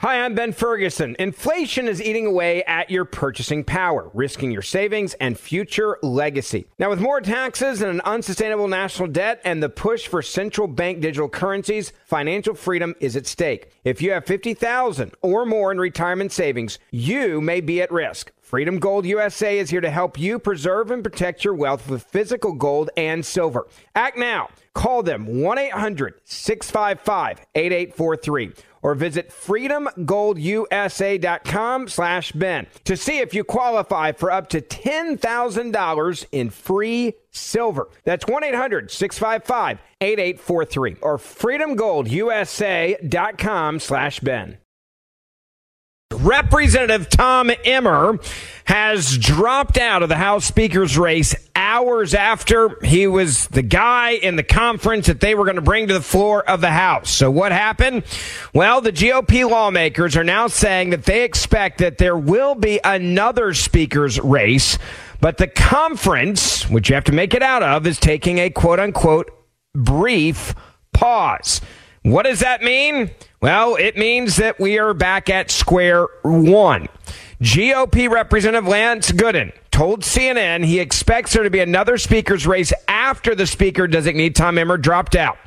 Hi, I'm Ben Ferguson. Inflation is eating away at your purchasing power, risking your savings and future legacy. Now, with more taxes and an unsustainable national debt and the push for central bank digital currencies, financial freedom is at stake. If you have 50,000 or more in retirement savings, you may be at risk. Freedom Gold USA is here to help you preserve and protect your wealth with physical gold and silver. Act now. Call them 1 800 655 8843 or visit freedomgoldusa.com slash Ben to see if you qualify for up to $10,000 in free silver. That's 1-800-655-8843 or freedomgoldusa.com slash Ben. Representative Tom Emmer has dropped out of the House Speaker's race hours after he was the guy in the conference that they were going to bring to the floor of the House. So what happened? Well, the GOP lawmakers are now saying that they expect that there will be another Speaker's race, but the conference, which you have to make it out of, is taking a quote unquote brief pause. What does that mean? Well, it means that we are back at square one. GOP Representative Lance Gooden told CNN he expects there to be another speaker's race after the speaker designee Tom Emmer dropped out.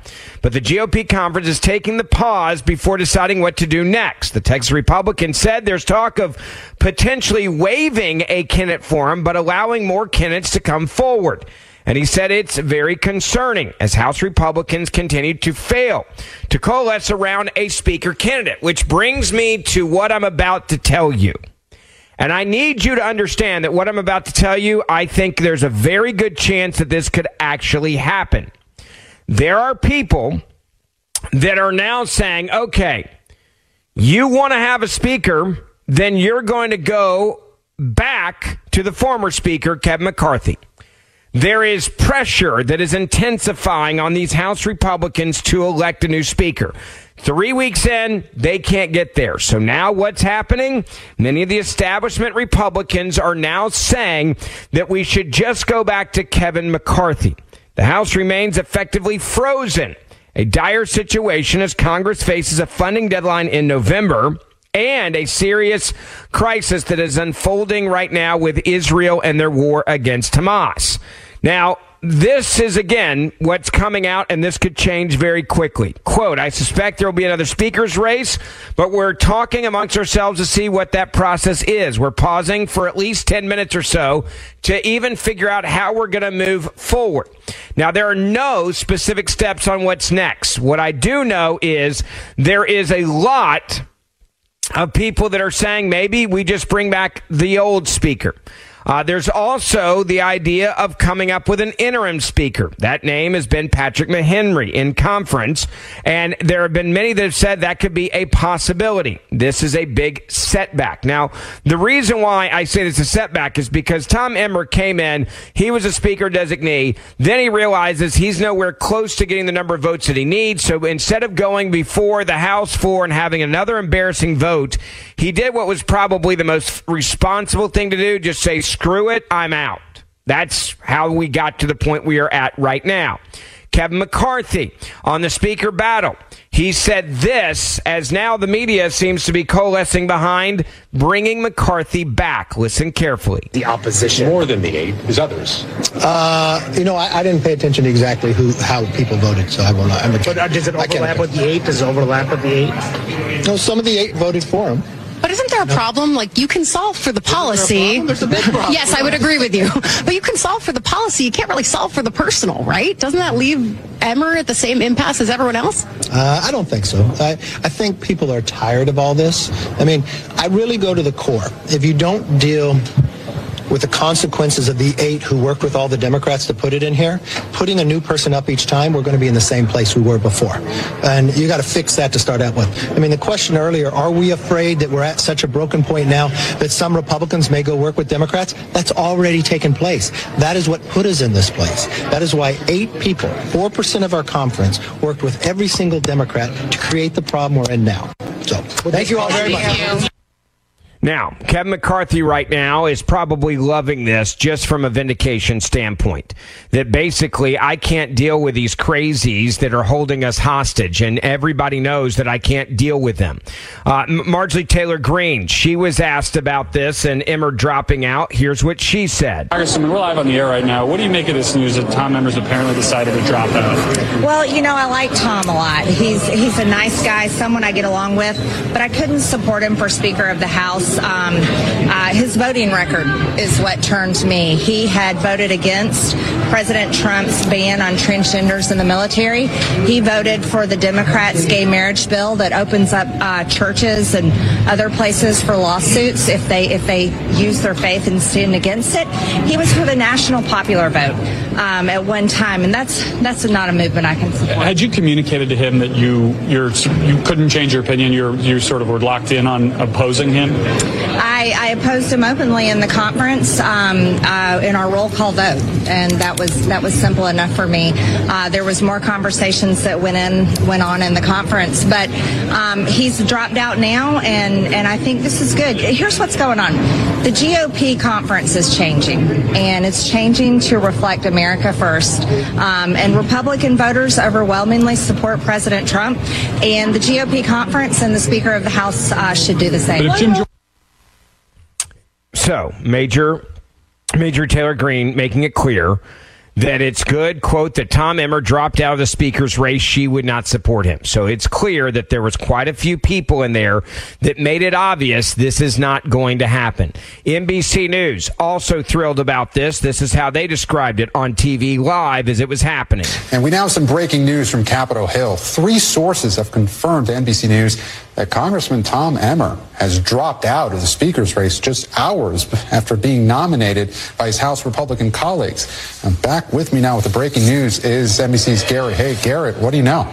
But the GOP conference is taking the pause before deciding what to do next. The Texas Republican said there's talk of potentially waiving a candidate forum, but allowing more candidates to come forward. And he said it's very concerning as House Republicans continue to fail to coalesce around a speaker candidate, which brings me to what I'm about to tell you. And I need you to understand that what I'm about to tell you, I think there's a very good chance that this could actually happen. There are people that are now saying, okay, you want to have a speaker, then you're going to go back to the former speaker, Kevin McCarthy. There is pressure that is intensifying on these House Republicans to elect a new speaker. Three weeks in, they can't get there. So now what's happening? Many of the establishment Republicans are now saying that we should just go back to Kevin McCarthy. The House remains effectively frozen. A dire situation as Congress faces a funding deadline in November and a serious crisis that is unfolding right now with Israel and their war against Hamas. Now, this is again what's coming out, and this could change very quickly. Quote, I suspect there will be another speaker's race, but we're talking amongst ourselves to see what that process is. We're pausing for at least 10 minutes or so to even figure out how we're going to move forward. Now, there are no specific steps on what's next. What I do know is there is a lot of people that are saying maybe we just bring back the old speaker. Uh, there's also the idea of coming up with an interim speaker. That name has been Patrick McHenry in conference, and there have been many that have said that could be a possibility. This is a big setback. Now, the reason why I say this is a setback is because Tom Emmer came in, he was a speaker designee, then he realizes he's nowhere close to getting the number of votes that he needs. So instead of going before the House floor and having another embarrassing vote, he did what was probably the most responsible thing to do, just say, screw it, I'm out. That's how we got to the point we are at right now. Kevin McCarthy on the speaker battle. He said this as now the media seems to be coalescing behind bringing McCarthy back. Listen carefully. The opposition. More than the eight is others. Uh, you know, I, I, didn't pay attention to exactly who how people voted, so I will not. I'm a, But uh, does it overlap with the eight? Does it overlap with the eight? No, some of the eight voted for him. But isn't there a problem? Like you can solve for the policy. There's a big problem. yes, I would agree with you. But you can solve for the policy. You can't really solve for the personal, right? Doesn't that leave Emmer at the same impasse as everyone else? Uh, I don't think so. I, I think people are tired of all this. I mean, I really go to the core. If you don't deal with the consequences of the eight who worked with all the Democrats to put it in here, putting a new person up each time, we're going to be in the same place we were before. And you got to fix that to start out with. I mean, the question earlier, are we afraid that we're at such a broken point now that some Republicans may go work with Democrats? That's already taken place. That is what put us in this place. That is why eight people, 4% of our conference, worked with every single Democrat to create the problem we're in now. So, thank you all very much. Now, Kevin McCarthy right now is probably loving this just from a vindication standpoint. That basically I can't deal with these crazies that are holding us hostage, and everybody knows that I can't deal with them. Uh, Marjorie Taylor Greene, she was asked about this and Emmer dropping out. Here's what she said. Congressman, we're live on the air right now. What do you make of this news that Tom Emmer's apparently decided to drop out? Well, you know, I like Tom a lot. He's he's a nice guy, someone I get along with, but I couldn't support him for Speaker of the House. Um, uh, his voting record is what turned me. He had voted against President Trump's ban on transgenders in the military. He voted for the Democrats' gay marriage bill that opens up uh, churches and other places for lawsuits if they if they use their faith and stand against it. He was for the national popular vote um, at one time, and that's that's not a movement I can support. Had you communicated to him that you you're you couldn't change your opinion? You're you sort of were locked in on opposing him. I, I opposed him openly in the conference um, uh, in our roll call vote, and that was that was simple enough for me. Uh, there was more conversations that went in went on in the conference, but um, he's dropped out now, and and I think this is good. Here's what's going on: the GOP conference is changing, and it's changing to reflect America first. Um, and Republican voters overwhelmingly support President Trump, and the GOP conference and the Speaker of the House uh, should do the same. So, Major Major Taylor Greene making it clear that it's good, quote, that Tom Emmer dropped out of the speaker's race. She would not support him. So it's clear that there was quite a few people in there that made it obvious this is not going to happen. NBC News also thrilled about this. This is how they described it on TV live as it was happening. And we now have some breaking news from Capitol Hill. Three sources have confirmed to NBC News that Congressman Tom Emmer has dropped out of the speaker's race just hours after being nominated by his House Republican colleagues. And back with me now with the breaking news is NBC's Garrett Haake. Garrett, what do you know?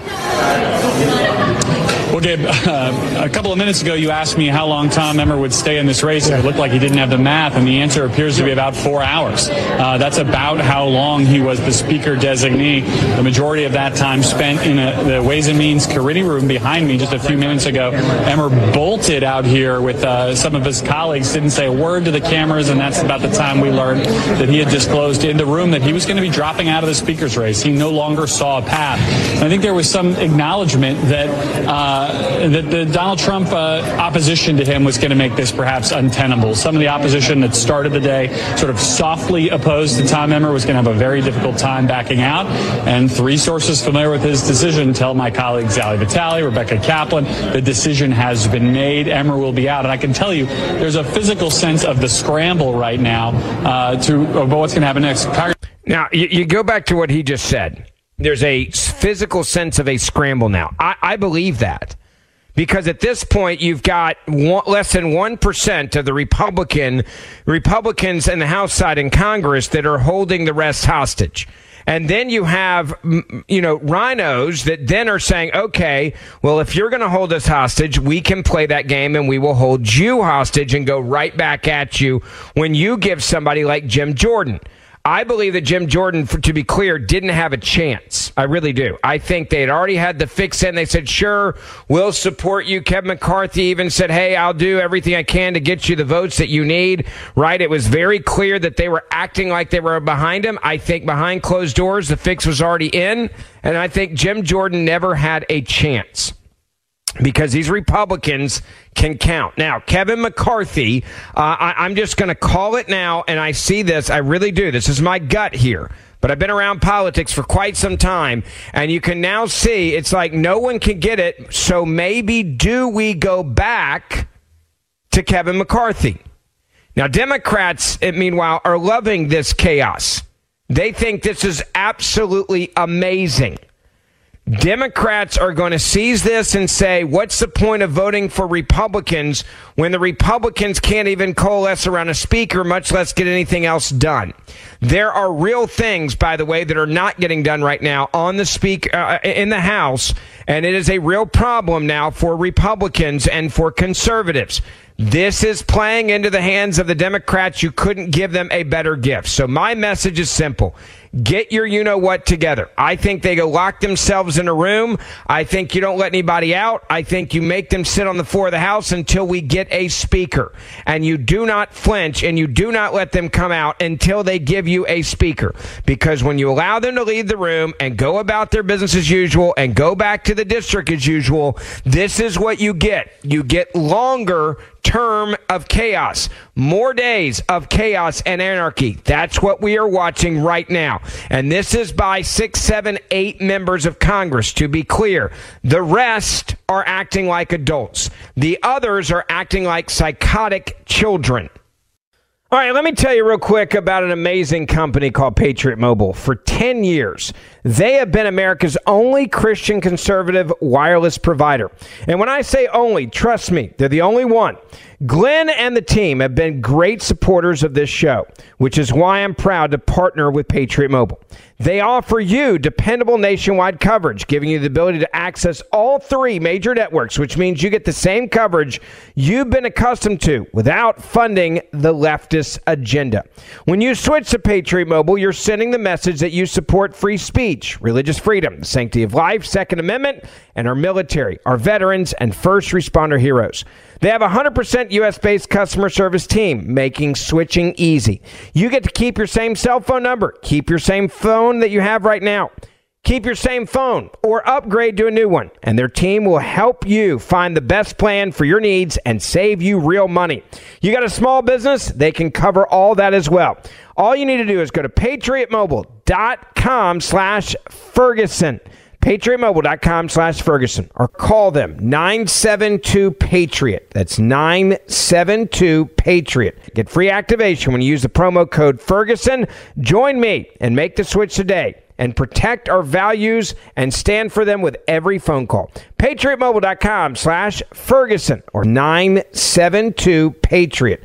Well, Gabe, uh, a couple of minutes ago, you asked me how long Tom Emmer would stay in this race. It looked like he didn't have the math, and the answer appears to be about four hours. Uh, that's about how long he was the speaker designee. The majority of that time spent in a, the Ways and Means committee room behind me just a few minutes ago. Emmer bolted out here with uh, some of his colleagues, didn't say a word to the cameras, and that's about the time we learned that he had disclosed in the room that he was going to be dropping out of the speaker's race. He no longer saw a path. And I think there was some acknowledgement that uh, that the Donald Trump uh, opposition to him was going to make this perhaps untenable. Some of the opposition that started the day sort of softly opposed to Tom Emmer was going to have a very difficult time backing out. And three sources familiar with his decision tell my colleagues Ali Vitale, Rebecca Kaplan, the decision has been made. Emmer will be out. And I can tell you, there's a physical sense of the scramble right now uh, to about what's going to happen next. Now, you, you go back to what he just said there's a physical sense of a scramble now. I, I believe that because at this point you've got one, less than one percent of the Republican Republicans in the House side in Congress that are holding the rest hostage. And then you have, you know, RINOs that then are saying, okay, well, if you're going to hold us hostage, we can play that game and we will hold you hostage and go right back at you when you give somebody like Jim Jordan. I believe that Jim Jordan, for, to be clear, didn't have a chance. I really do. I think they had already had the fix in. They said, sure, we'll support you. Kevin McCarthy even said, hey, I'll do everything I can to get you the votes that you need. Right? It was very clear that they were acting like they were behind him. I think behind closed doors, the fix was already in. And I think Jim Jordan never had a chance because these Republicans can count. Now, Kevin McCarthy, uh, I, am just going to call it now, and I see this. I really do. This is my gut here. But I've been around politics for quite some time, and you can now see it's like no one can get it. So maybe do we go back to Kevin McCarthy? Now, Democrats, eh, meanwhile, are loving this chaos. They think this is absolutely amazing Democrats are going to seize this and say, what's the point of voting for Republicans when the Republicans can't even coalesce around a speaker, much less get anything else done? There are real things, by the way, that are not getting done right now on the speak uh, in the House, and it is a real problem now for Republicans and for conservatives. This is playing into the hands of the Democrats. You couldn't give them a better gift. So my message is simple. Get your you know what together. I think they go lock themselves in a room. I think you don't let anybody out. I think you make them sit on the floor of the House until we get a speaker. And you do not flinch and you do not let them come out until they give you a speaker. Because when you allow them to leave the room and go about their business as usual and go back to the district as usual, this is what you get. You get longer term of chaos, more days of chaos and anarchy. That's what we are watching right now. And this is by six, seven, eight members of Congress. To be clear, the rest are acting like adults. The others are acting like psychotic children. All right, let me tell you real quick about an amazing company called Patriot Mobile. For 10 years, they have been America's only Christian conservative wireless provider. And when I say only, trust me, they're the only one. Glenn and the team have been great supporters of this show, which is why I'm proud to partner with Patriot Mobile. They offer you dependable nationwide coverage, giving you the ability to access all three major networks, which means you get the same coverage you've been accustomed to without funding the leftist agenda. When you switch to Patriot Mobile, you're sending the message that you support free speech, religious freedom, the sanctity of life, Second Amendment, and our military, our veterans, and first responder heroes. They have a 100% US based customer service team, making switching easy. You get to keep your same cell phone number, keep your same phone that you have right now. Keep your same phone or upgrade to a new one, and their team will help you find the best plan for your needs and save you real money. You got a small business? They can cover all that as well. All you need to do is go to patriotmobile.com slash Ferguson patriotmobile.com slash Ferguson or call them 972 Patriot. That's 972 Patriot. Get free activation when you use the promo code Ferguson. Join me and make the switch today and protect our values and stand for them with every phone call. PatriotMobile.com slash Ferguson or 972 Patriot.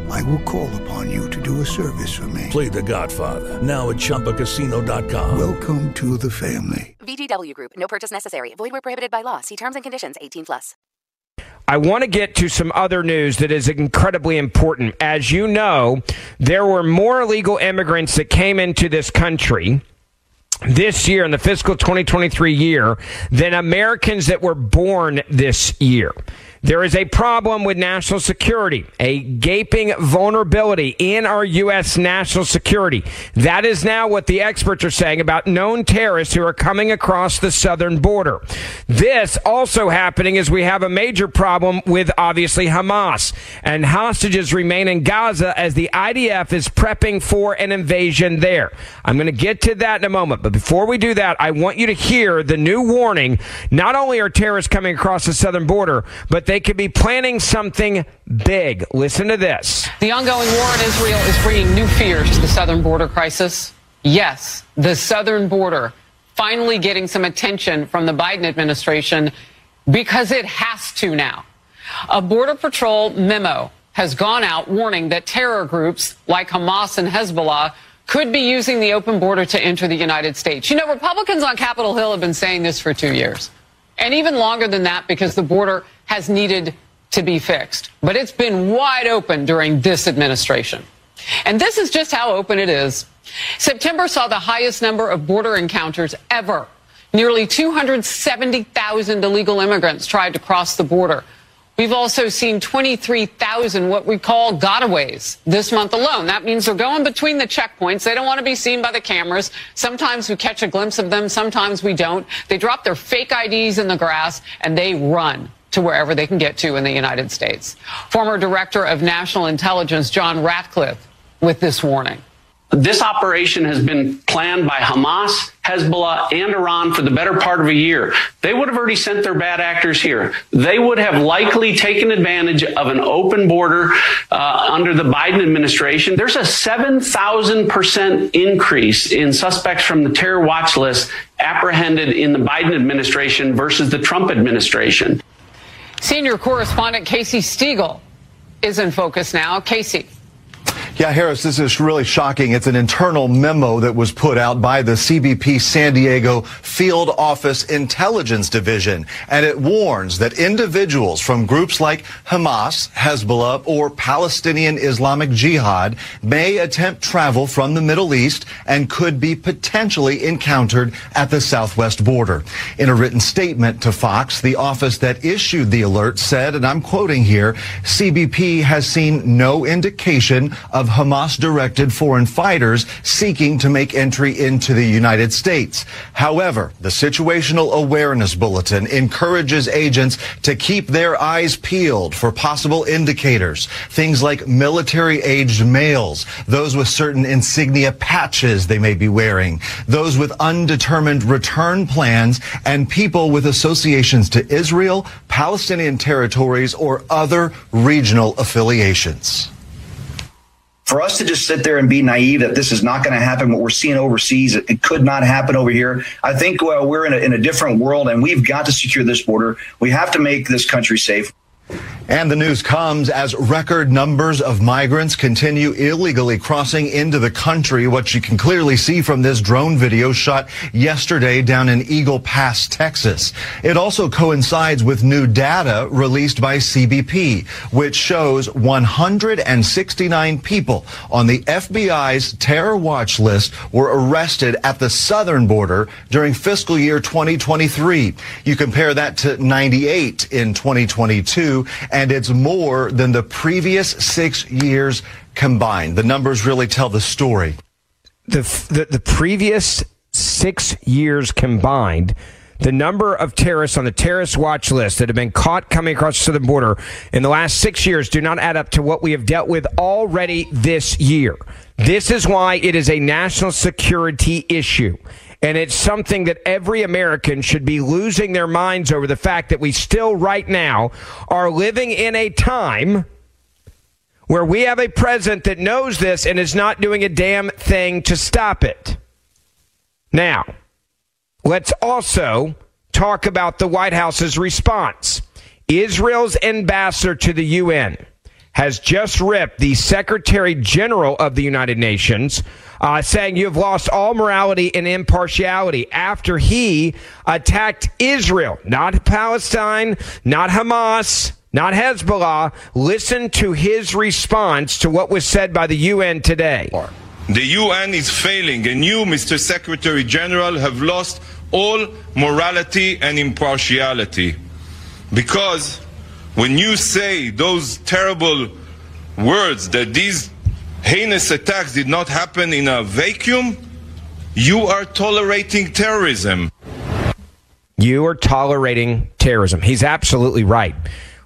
I will call upon you to do a service for me. Play the Godfather. Now at ChumbaCasino.com. Welcome to the family. VGW Group. No purchase necessary. Void where prohibited by law. See terms and conditions 18 plus. I want to get to some other news that is incredibly important. As you know, there were more illegal immigrants that came into this country this year in the fiscal 2023 year than Americans that were born this year. There is a problem with national security, a gaping vulnerability in our U.S. national security. That is now what the experts are saying about known terrorists who are coming across the southern border. This also happening is we have a major problem with obviously Hamas and hostages remain in Gaza as the IDF is prepping for an invasion there. I'm going to get to that in a moment, but before we do that, I want you to hear the new warning. Not only are terrorists coming across the southern border, but they could be planning something big. Listen to this. The ongoing war in Israel is bringing new fears to the southern border crisis. Yes, the southern border finally getting some attention from the Biden administration because it has to now. A Border Patrol memo has gone out warning that terror groups like Hamas and Hezbollah could be using the open border to enter the United States. You know, Republicans on Capitol Hill have been saying this for two years, and even longer than that because the border has needed to be fixed, but it's been wide open during this administration. And this is just how open it is. September saw the highest number of border encounters ever. Nearly 270,000 illegal immigrants tried to cross the border. We've also seen 23,000 what we call gotaways this month alone. That means they're going between the checkpoints. They don't want to be seen by the cameras. Sometimes we catch a glimpse of them. Sometimes we don't. They drop their fake IDs in the grass and they run to wherever they can get to in the United States. Former Director of National Intelligence John Ratcliffe with this warning. This operation has been planned by Hamas, Hezbollah, and Iran for the better part of a year. They would have already sent their bad actors here. They would have likely taken advantage of an open border uh, under the Biden administration. There's a 7,000% increase in suspects from the terror watch list apprehended in the Biden administration versus the Trump administration. Senior correspondent Casey Stegall is in focus now. Casey. Yeah, Harris, this is really shocking. It's an internal memo that was put out by the CBP San Diego Field Office Intelligence Division, and it warns that individuals from groups like Hamas, Hezbollah, or Palestinian Islamic Jihad may attempt travel from the Middle East and could be potentially encountered at the southwest border. In a written statement to Fox, the office that issued the alert said, and I'm quoting here, CBP has seen no indication of Hamas directed foreign fighters seeking to make entry into the United States. However, the Situational Awareness Bulletin encourages agents to keep their eyes peeled for possible indicators, things like military aged males, those with certain insignia patches they may be wearing, those with undetermined return plans, and people with associations to Israel, Palestinian territories, or other regional affiliations for us to just sit there and be naive that this is not going to happen, what we're seeing overseas, it, it could not happen over here. I think well, we're in a, in a different world and we've got to secure this border. We have to make this country safe. And the news comes as record numbers of migrants continue illegally crossing into the country, what you can clearly see from this drone video shot yesterday down in Eagle Pass, Texas. It also coincides with new data released by CBP, which shows 169 people on the FBI's terror watch list were arrested at the southern border during fiscal year 2023. You compare that to 98 in 2022 and it's more than the previous six years combined. The numbers really tell the story. The, the, the previous six years combined, the number of terrorists on the terrorist watch list that have been caught coming across the southern border in the last six years do not add up to what we have dealt with already this year. This is why it is a national security issue. And it's something that every American should be losing their minds over the fact that we still, right now, are living in a time where we have a president that knows this and is not doing a damn thing to stop it. Now, let's also talk about the White House's response. Israel's ambassador to the UN has just ripped the Secretary General of the United Nations, uh, saying you have lost all morality and impartiality after he attacked Israel, not Palestine, not Hamas, not Hezbollah. Listen to his response to what was said by the UN today. The UN is failing, and you, Mr. Secretary General, have lost all morality and impartiality. Because when you say those terrible words that these heinous attacks did not happen in a vacuum, you are tolerating terrorism. You are tolerating terrorism. He's absolutely right.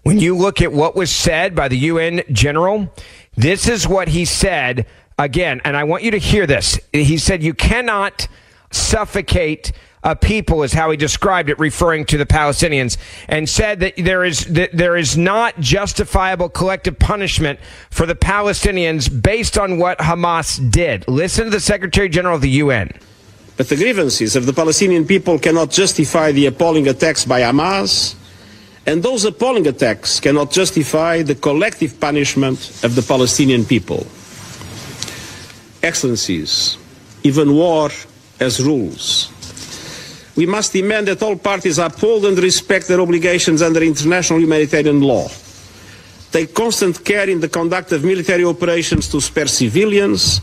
When you look at what was said by the UN general, this is what he said again, and I want you to hear this. He said, You cannot suffocate a people is how he described it, referring to the Palestinians, and said that there is that there is not justifiable collective punishment for the Palestinians based on what Hamas did. Listen to the Secretary General of the UN. But the grievances of the Palestinian people cannot justify the appalling attacks by Hamas, and those appalling attacks cannot justify the collective punishment of the Palestinian people. Excellencies, even war has rules. We must demand that all parties uphold and respect their obligations under international humanitarian law. take constant care in the conduct of military operations to spare civilians,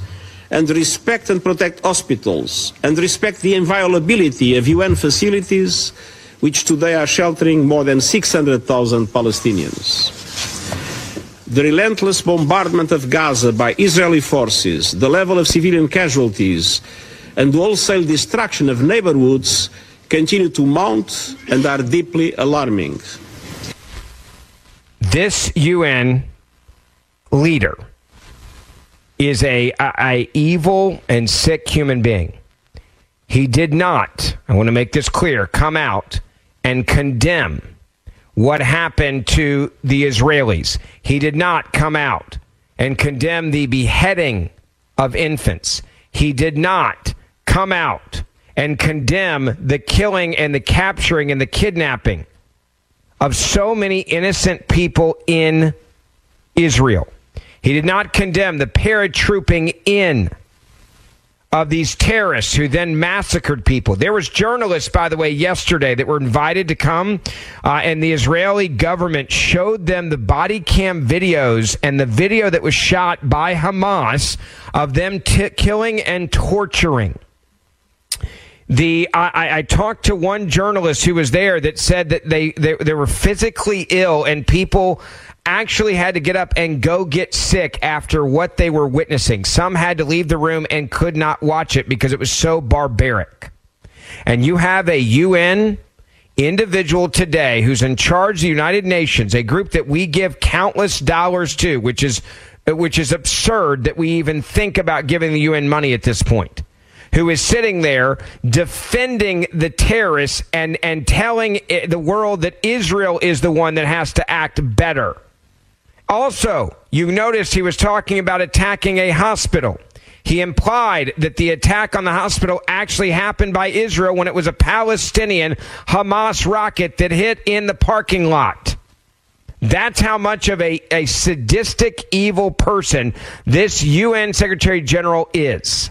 and respect and protect hospitals, and respect the inviolability of UN facilities, which today are sheltering more than 600,000 Palestinians. The relentless bombardment of Gaza by Israeli forces, the level of civilian casualties, and wholesale destruction of neighborhoods continue to mount and are deeply alarming. This UN leader is a, a, a evil and sick human being. He did not, I want to make this clear, come out and condemn what happened to the Israelis. He did not come out and condemn the beheading of infants. He did not come out and condemn the killing and the capturing and the kidnapping of so many innocent people in Israel. He did not condemn the paratrooping in of these terrorists who then massacred people. There was journalists, by the way, yesterday that were invited to come, uh, and the Israeli government showed them the body cam videos and the video that was shot by Hamas of them t- killing and torturing. The I, I, talked to one journalist who was there that said that they, they they were physically ill and people actually had to get up and go get sick after what they were witnessing. Some had to leave the room and could not watch it because it was so barbaric. And you have a UN individual today who's in charge of the United Nations, a group that we give countless dollars to, which is which is absurd that we even think about giving the UN money at this point. Who is sitting there defending the terrorists and, and telling the world that Israel is the one that has to act better. Also, you noticed he was talking about attacking a hospital. He implied that the attack on the hospital actually happened by Israel when it was a Palestinian Hamas rocket that hit in the parking lot. That's how much of a, a sadistic, evil person this UN Secretary General is.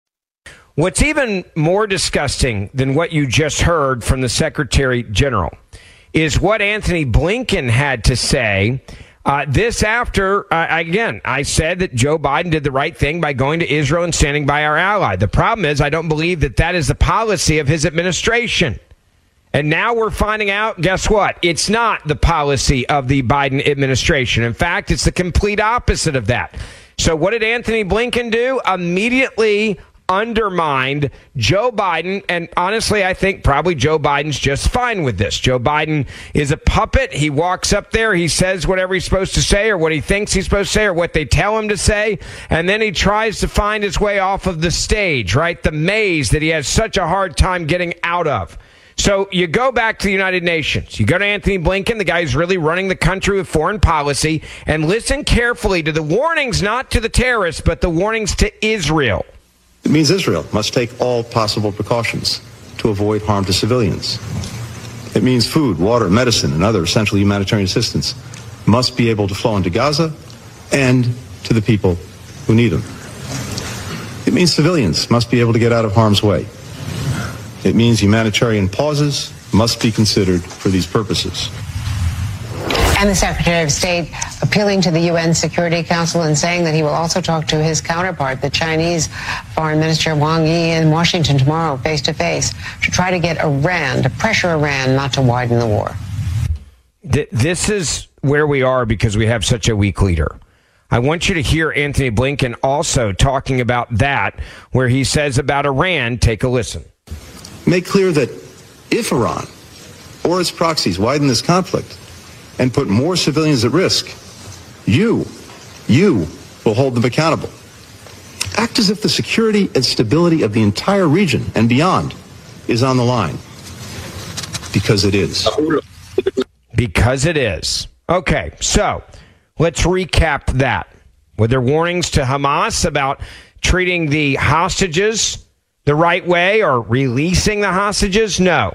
What's even more disgusting than what you just heard from the Secretary General is what Antony Blinken had to say. Uh, this after, uh, again, I said that Joe Biden did the right thing by going to Israel and standing by our ally. The problem is, I don't believe that that is the policy of his administration. And now we're finding out, guess what? It's not the policy of the Biden administration. In fact, it's the complete opposite of that. So, what did Antony Blinken do? Immediately undermined Joe Biden. And honestly, I think probably Joe Biden's just fine with this. Joe Biden is a puppet. He walks up there, he says whatever he's supposed to say, or what he thinks he's supposed to say, or what they tell him to say. And then he tries to find his way off of the stage, right? The maze that he has such a hard time getting out of. So you go back to the United Nations. You go to Antony Blinken, the guy who's really running the country with foreign policy, and listen carefully to the warnings, not to the terrorists, but the warnings to Israel. It means Israel must take all possible precautions to avoid harm to civilians. It means food, water, medicine, and other essential humanitarian assistance must be able to flow into Gaza and to the people who need them. It means civilians must be able to get out of harm's way. It means humanitarian pauses must be considered for these purposes and the Secretary of State appealing to the UN Security Council and saying that he will also talk to his counterpart, the Chinese Foreign Minister Wang Yi, in Washington tomorrow, face to face, to try to get Iran, to pressure Iran not to widen the war. This is where we are because we have such a weak leader. I want you to hear Antony Blinken also talking about that, where he says about Iran. Take a listen. Make clear that if Iran or its proxies widen this conflict and put more civilians at risk, you, you will hold them accountable. Act as if the security and stability of the entire region and beyond is on the line. Because it is. Because it is. Okay, so let's recap that. Were there warnings to Hamas about treating the hostages the right way or releasing the hostages? No.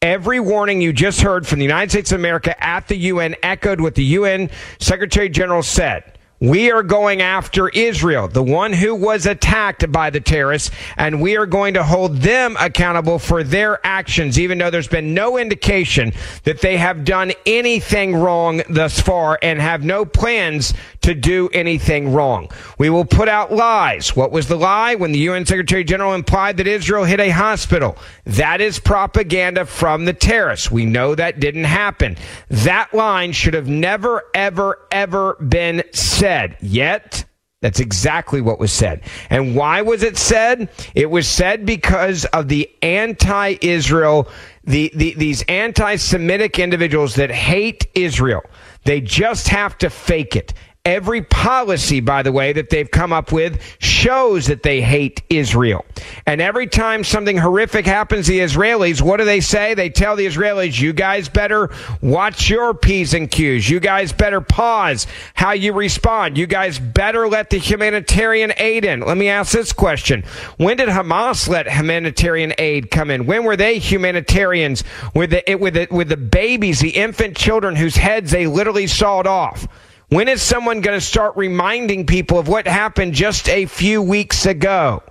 Every warning you just heard from the United States of America at the UN echoed what the UN Secretary General said. We are going after Israel, the one who was attacked by the terrorists, and we are going to hold them accountable for their actions, even though there's been no indication that they have done anything wrong thus far and have no plans to do anything wrong. We will put out lies. What was the lie? When the UN Secretary General implied that Israel hit a hospital. That is propaganda from the terrorists. We know that didn't happen. That line should have never, ever, ever been said said. Yet, that's exactly what was said. And why was it said? It was said because of the anti Israel, the, the, these anti Semitic individuals that hate Israel. They just have to fake it. Every policy, by the way, that they've come up with shows that they hate Israel. And every time something horrific happens to the Israelis, what do they say? They tell the Israelis, you guys better watch your P's and Q's. You guys better pause how you respond. You guys better let the humanitarian aid in. Let me ask this question. When did Hamas let humanitarian aid come in? When were they humanitarians with the, with the, with the babies, the infant children whose heads they literally sawed off? When is someone going to start reminding people of what happened just a few weeks ago?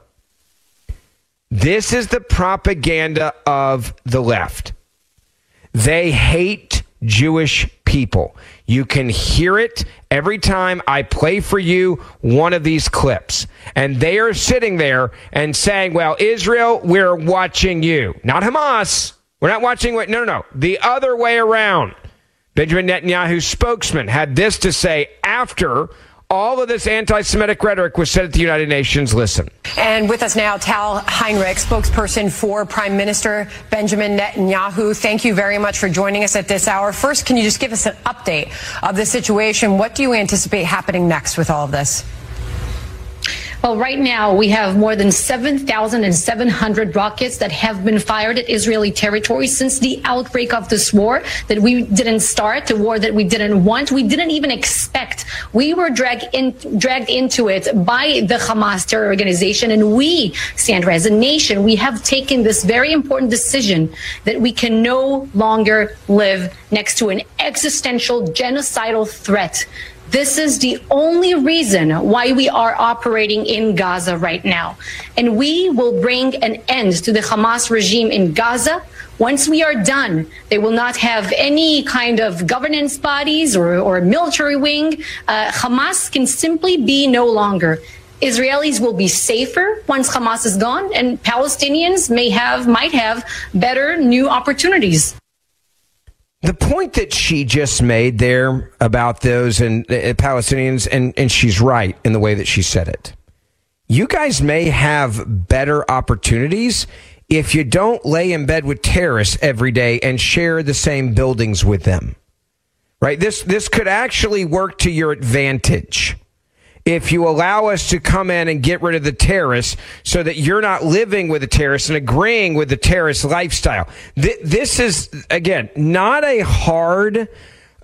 This is the propaganda of the left. They hate Jewish people. You can hear it every time I play for you one of these clips. And they are sitting there and saying, well, Israel, we're watching you. Not Hamas. We're not watching what, no, no, no. The other way around. Benjamin Netanyahu's spokesman had this to say after all of this anti Semitic rhetoric was said at the United Nations. Listen. And with us now, Tal Heinrich, spokesperson for Prime Minister Benjamin Netanyahu. Thank you very much for joining us at this hour. First, can you just give us an update of the situation? What do you anticipate happening next with all of this? Well, right now we have more than 7,700 rockets that have been fired at Israeli territory since the outbreak of this war that we didn't start, the war that we didn't want, we didn't even expect. We were dragged in, dragged into it by the Hamas terror organization, and we, Sandra, as a nation, we have taken this very important decision that we can no longer live next to an existential genocidal threat this is the only reason why we are operating in Gaza right now. And we will bring an end to the Hamas regime in Gaza. Once we are done, they will not have any kind of governance bodies or, or military wing. Uh, Hamas can simply be no longer. Israelis will be safer once Hamas is gone, and Palestinians may have, might have better new opportunities. The point that she just made there about those and uh, Palestinians, and, and she's right in the way that she said it. You guys may have better opportunities if you don't lay in bed with terrorists every day and share the same buildings with them. Right? This this could actually work to your advantage if you allow us to come in and get rid of the terrorists so that you're not living with the terrorists and agreeing with the terrorist lifestyle. This is, again, not a hard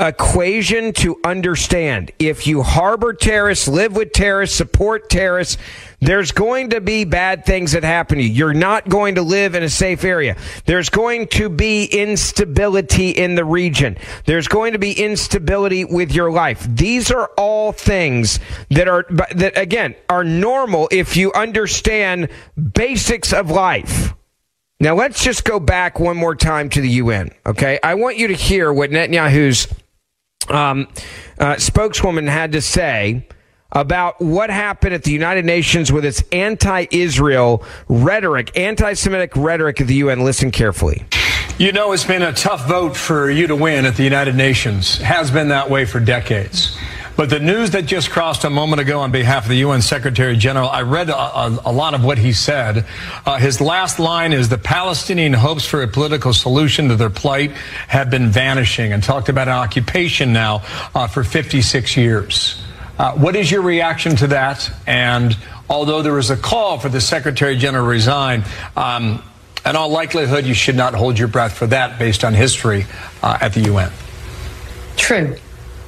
equation to understand. If you harbor terrorists, live with terrorists, support terrorists, there's going to be bad things that happen to you. You're not going to live in a safe area. There's going to be instability in the region. There's going to be instability with your life. These are all things that are, that again, are normal if you understand basics of life. Now let's just go back one more time to the UN. Okay. I want you to hear what Netanyahu's um, uh, spokeswoman had to say about what happened at the United Nations with its anti Israel rhetoric, anti Semitic rhetoric at the UN. Listen carefully. You know, it's been a tough vote for you to win at the United Nations. Has been that way for decades. But the news that just crossed a moment ago on behalf of the UN Secretary General, I read a, a, a lot of what he said. Uh, his last line is the Palestinian hopes for a political solution to their plight have been vanishing and talked about an occupation now uh, for 56 years. Uh, what is your reaction to that? And although there is a call for the Secretary General to resign, um, in all likelihood, you should not hold your breath for that based on history uh, at the UN. True.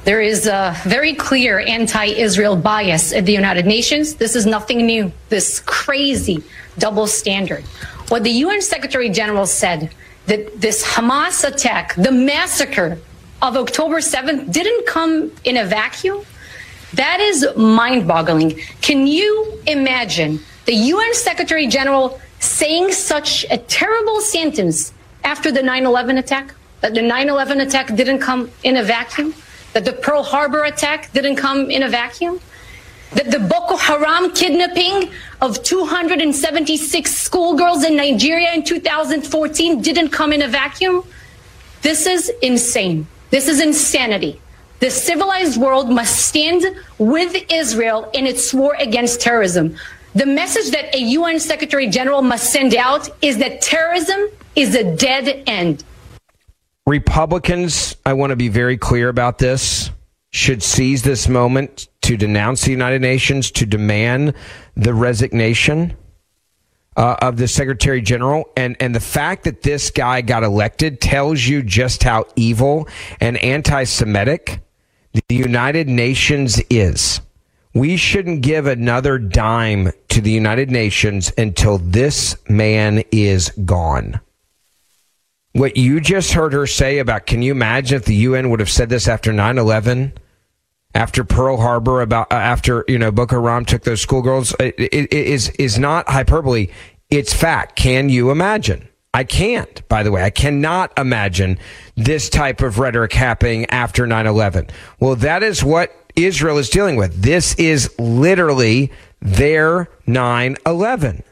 There is a very clear anti Israel bias at the United Nations. This is nothing new, this crazy double standard. What the UN Secretary General said that this Hamas attack, the massacre of October 7th, didn't come in a vacuum, that is mind boggling. Can you imagine the UN Secretary General saying such a terrible sentence after the 9 11 attack? That the 9 11 attack didn't come in a vacuum? That the Pearl Harbor attack didn't come in a vacuum? That the Boko Haram kidnapping of 276 schoolgirls in Nigeria in 2014 didn't come in a vacuum? This is insane. This is insanity. The civilized world must stand with Israel in its war against terrorism. The message that a UN Secretary General must send out is that terrorism is a dead end. Republicans, I want to be very clear about this, should seize this moment to denounce the United Nations, to demand the resignation uh, of the Secretary General. And, and the fact that this guy got elected tells you just how evil and anti Semitic the United Nations is. We shouldn't give another dime to the United Nations until this man is gone. What you just heard her say about, can you imagine if the UN would have said this after 9 11? After Pearl Harbor, about uh, after you know Boko Haram took those schoolgirls, it, it, it is is not hyperbole. It's fact. Can you imagine? I can't, by the way. I cannot imagine this type of rhetoric happening after 9 11. Well, that is what Israel is dealing with. This is literally their 9 11.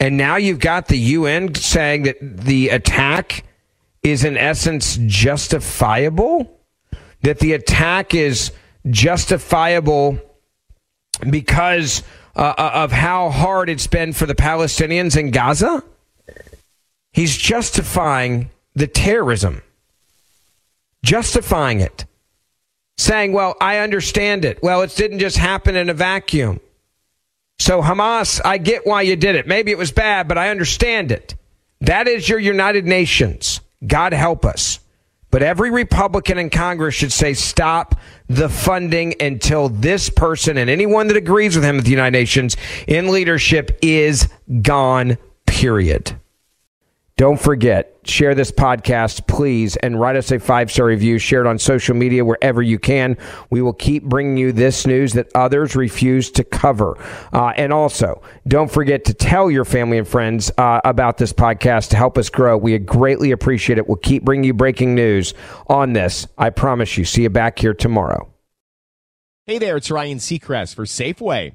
And now you've got the UN saying that the attack is, in essence, justifiable? That the attack is justifiable because uh, of how hard it's been for the Palestinians in Gaza? He's justifying the terrorism, justifying it, saying, well, I understand it. Well, it didn't just happen in a vacuum. So, Hamas, I get why you did it. Maybe it was bad, but I understand it. That is your United Nations. God help us. But every Republican in Congress should say, stop the funding until this person and anyone that agrees with him at the United Nations in leadership is gone, period. Don't forget, share this podcast, please, and write us a five star review. Share it on social media wherever you can. We will keep bringing you this news that others refuse to cover. Uh, and also, don't forget to tell your family and friends uh, about this podcast to help us grow. We greatly appreciate it. We'll keep bringing you breaking news on this. I promise you. See you back here tomorrow. Hey there, it's Ryan Seacrest for Safeway.